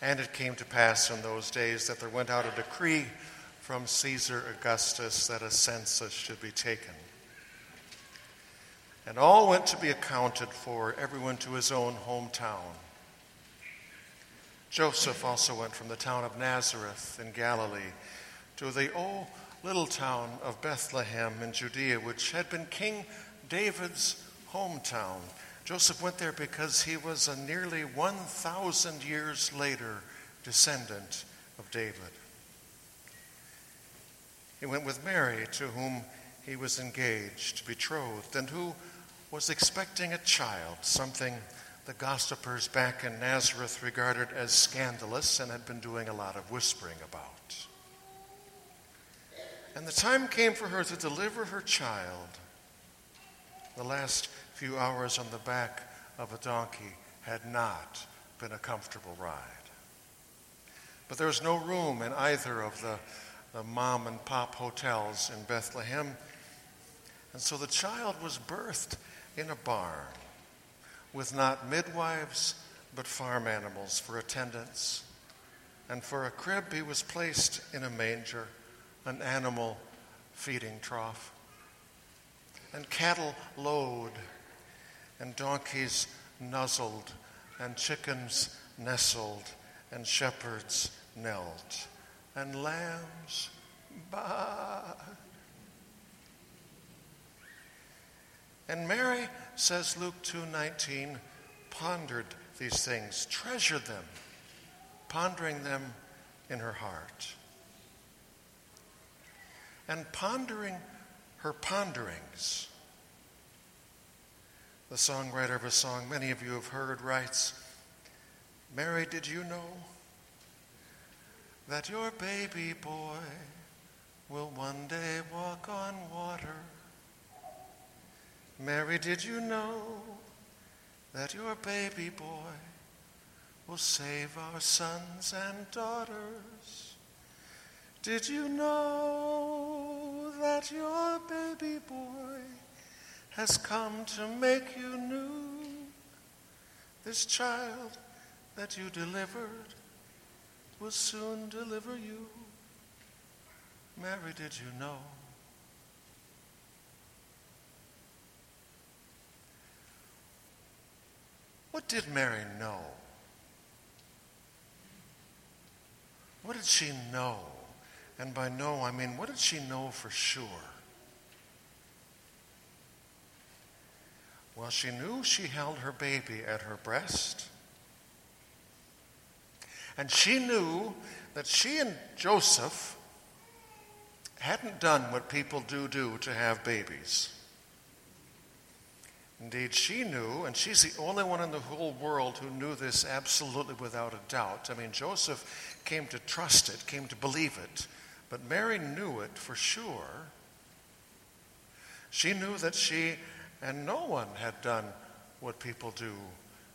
And it came to pass in those days that there went out a decree from Caesar Augustus that a census should be taken. And all went to be accounted for, everyone to his own hometown. Joseph also went from the town of Nazareth in Galilee to the old little town of Bethlehem in Judea, which had been King David's hometown. Joseph went there because he was a nearly 1,000 years later descendant of David. He went with Mary, to whom he was engaged, betrothed, and who was expecting a child, something the gossipers back in Nazareth regarded as scandalous and had been doing a lot of whispering about. And the time came for her to deliver her child. The last few hours on the back of a donkey had not been a comfortable ride. But there was no room in either of the, the mom and pop hotels in Bethlehem. And so the child was birthed in a barn with not midwives but farm animals for attendants. And for a crib, he was placed in a manger, an animal feeding trough. And cattle lowed, and donkeys nuzzled, and chickens nestled, and shepherds knelt, and lambs baa. And Mary, says Luke 2:19, pondered these things, treasured them, pondering them in her heart. And pondering her ponderings. The songwriter of a song many of you have heard writes, Mary, did you know that your baby boy will one day walk on water? Mary, did you know that your baby boy will save our sons and daughters? Did you know that your baby boy has come to make you new? This child that you delivered will soon deliver you. Mary, did you know? What did Mary know? What did she know? And by know, I mean, what did she know for sure? Well, she knew she held her baby at her breast. And she knew that she and Joseph hadn't done what people do do to have babies. Indeed, she knew, and she's the only one in the whole world who knew this absolutely without a doubt. I mean, Joseph came to trust it, came to believe it, but Mary knew it for sure. She knew that she and no one had done what people do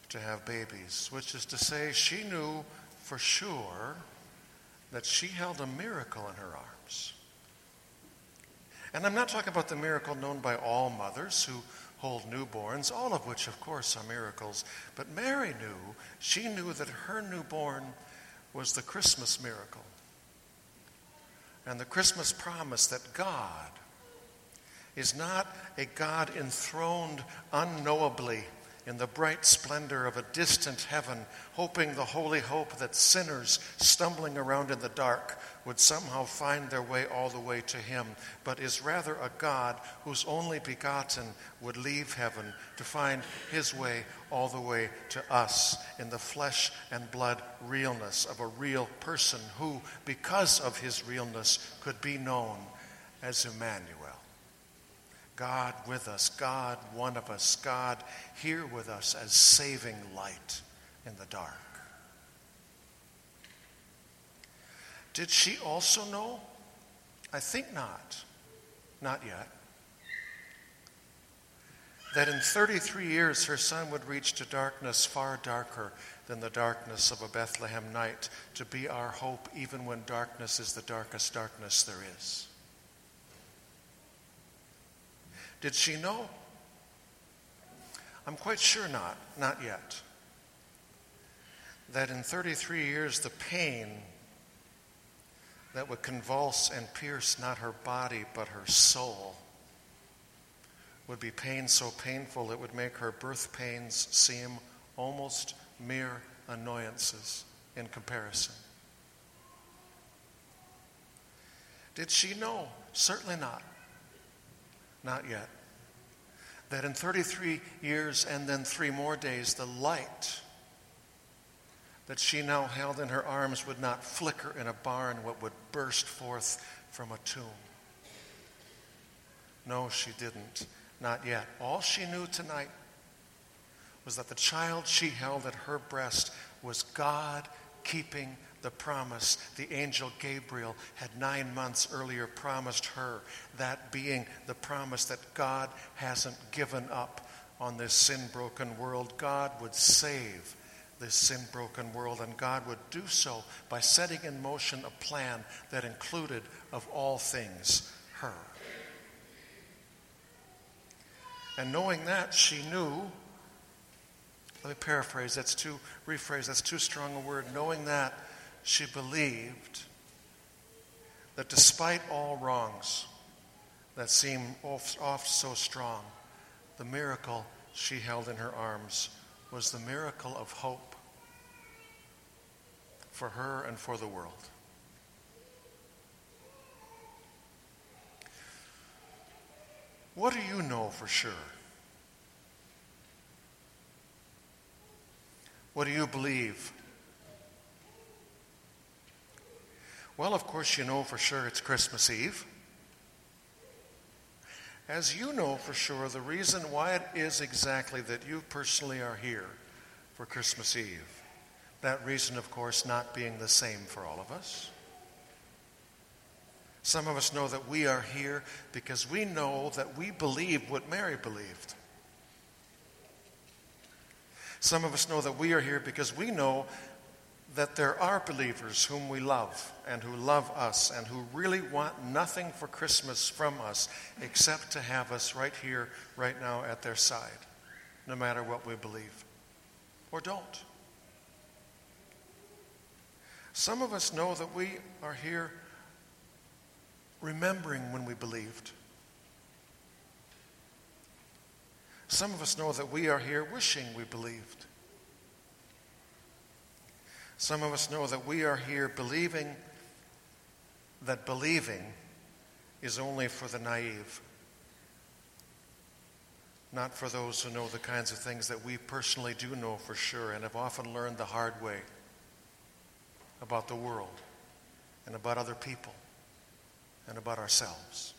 to have babies, which is to say, she knew for sure that she held a miracle in her arms. And I'm not talking about the miracle known by all mothers who hold newborns, all of which, of course, are miracles. But Mary knew, she knew that her newborn was the Christmas miracle and the Christmas promise that God is not a God enthroned unknowably in the bright splendor of a distant heaven, hoping the holy hope that sinners stumbling around in the dark would somehow find their way all the way to him, but is rather a God whose only begotten would leave heaven to find his way all the way to us in the flesh and blood realness of a real person who, because of his realness, could be known as Emmanuel. God with us, God one of us, God here with us as saving light in the dark. Did she also know? I think not. Not yet. That in 33 years her son would reach to darkness far darker than the darkness of a Bethlehem night, to be our hope even when darkness is the darkest darkness there is. Did she know? I'm quite sure not, not yet. that in 33 years the pain that would convulse and pierce not her body but her soul would be pain so painful it would make her birth pains seem almost mere annoyances in comparison. Did she know? Certainly not. Not yet. That in 33 years and then three more days, the light that she now held in her arms would not flicker in a barn, but would burst forth from a tomb. No, she didn't. Not yet. All she knew tonight was that the child she held at her breast was God keeping the promise the angel Gabriel had nine months earlier promised her, that being the promise that God hasn't given up on this sin broken world. God would save this sin broken world, and God would do so by setting in motion a plan that included, of all things, her. And knowing that, she knew. Let me paraphrase, that's too, rephrase, that's too strong a word. Knowing that, she believed that despite all wrongs that seem oft, oft so strong, the miracle she held in her arms was the miracle of hope for her and for the world. What do you know for sure? What do you believe? Well, of course, you know for sure it's Christmas Eve. As you know for sure, the reason why it is exactly that you personally are here for Christmas Eve. That reason, of course, not being the same for all of us. Some of us know that we are here because we know that we believe what Mary believed. Some of us know that we are here because we know that there are believers whom we love and who love us and who really want nothing for Christmas from us except to have us right here, right now at their side, no matter what we believe or don't. Some of us know that we are here remembering when we believed. Some of us know that we are here wishing we believed. Some of us know that we are here believing that believing is only for the naive, not for those who know the kinds of things that we personally do know for sure and have often learned the hard way about the world and about other people and about ourselves.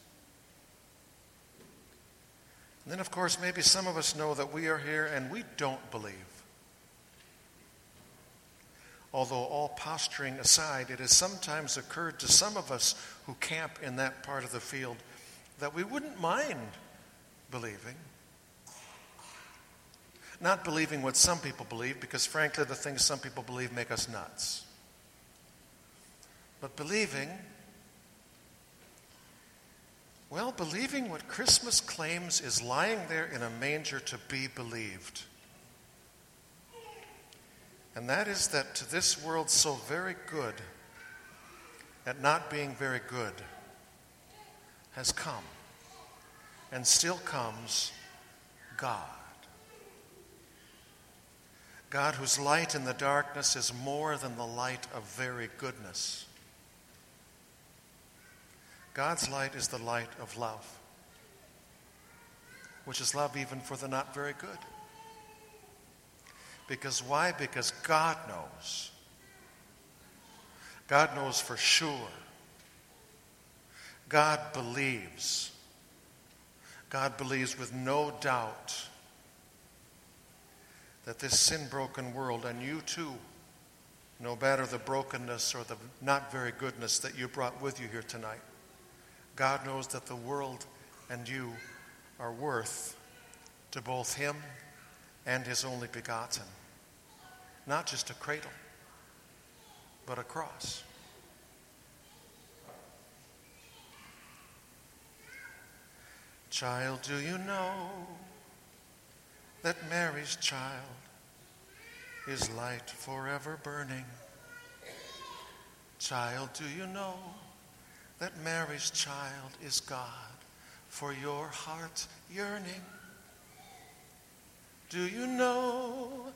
And then, of course, maybe some of us know that we are here and we don't believe. Although, all posturing aside, it has sometimes occurred to some of us who camp in that part of the field that we wouldn't mind believing. Not believing what some people believe, because frankly, the things some people believe make us nuts. But believing well, believing what Christmas claims is lying there in a manger to be believed. And that is that to this world so very good at not being very good has come and still comes God. God, whose light in the darkness is more than the light of very goodness. God's light is the light of love, which is love even for the not very good. Because why? Because God knows. God knows for sure. God believes. God believes with no doubt that this sin broken world, and you too, no matter the brokenness or the not very goodness that you brought with you here tonight, God knows that the world and you are worth to both Him and His only begotten. Not just a cradle, but a cross. Child, do you know that Mary's child is light forever burning. Child, do you know that Mary's child is God for your heart yearning? Do you know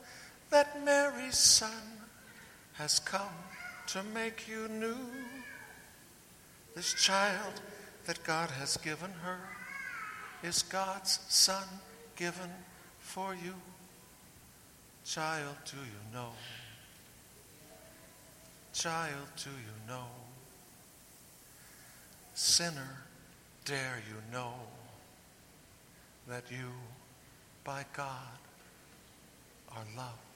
that Mary's Son has come to make you new? This child that God has given her is God's Son given for you. Child, do you know? Child, do you know? Sinner, dare you know that you, by God, are loved?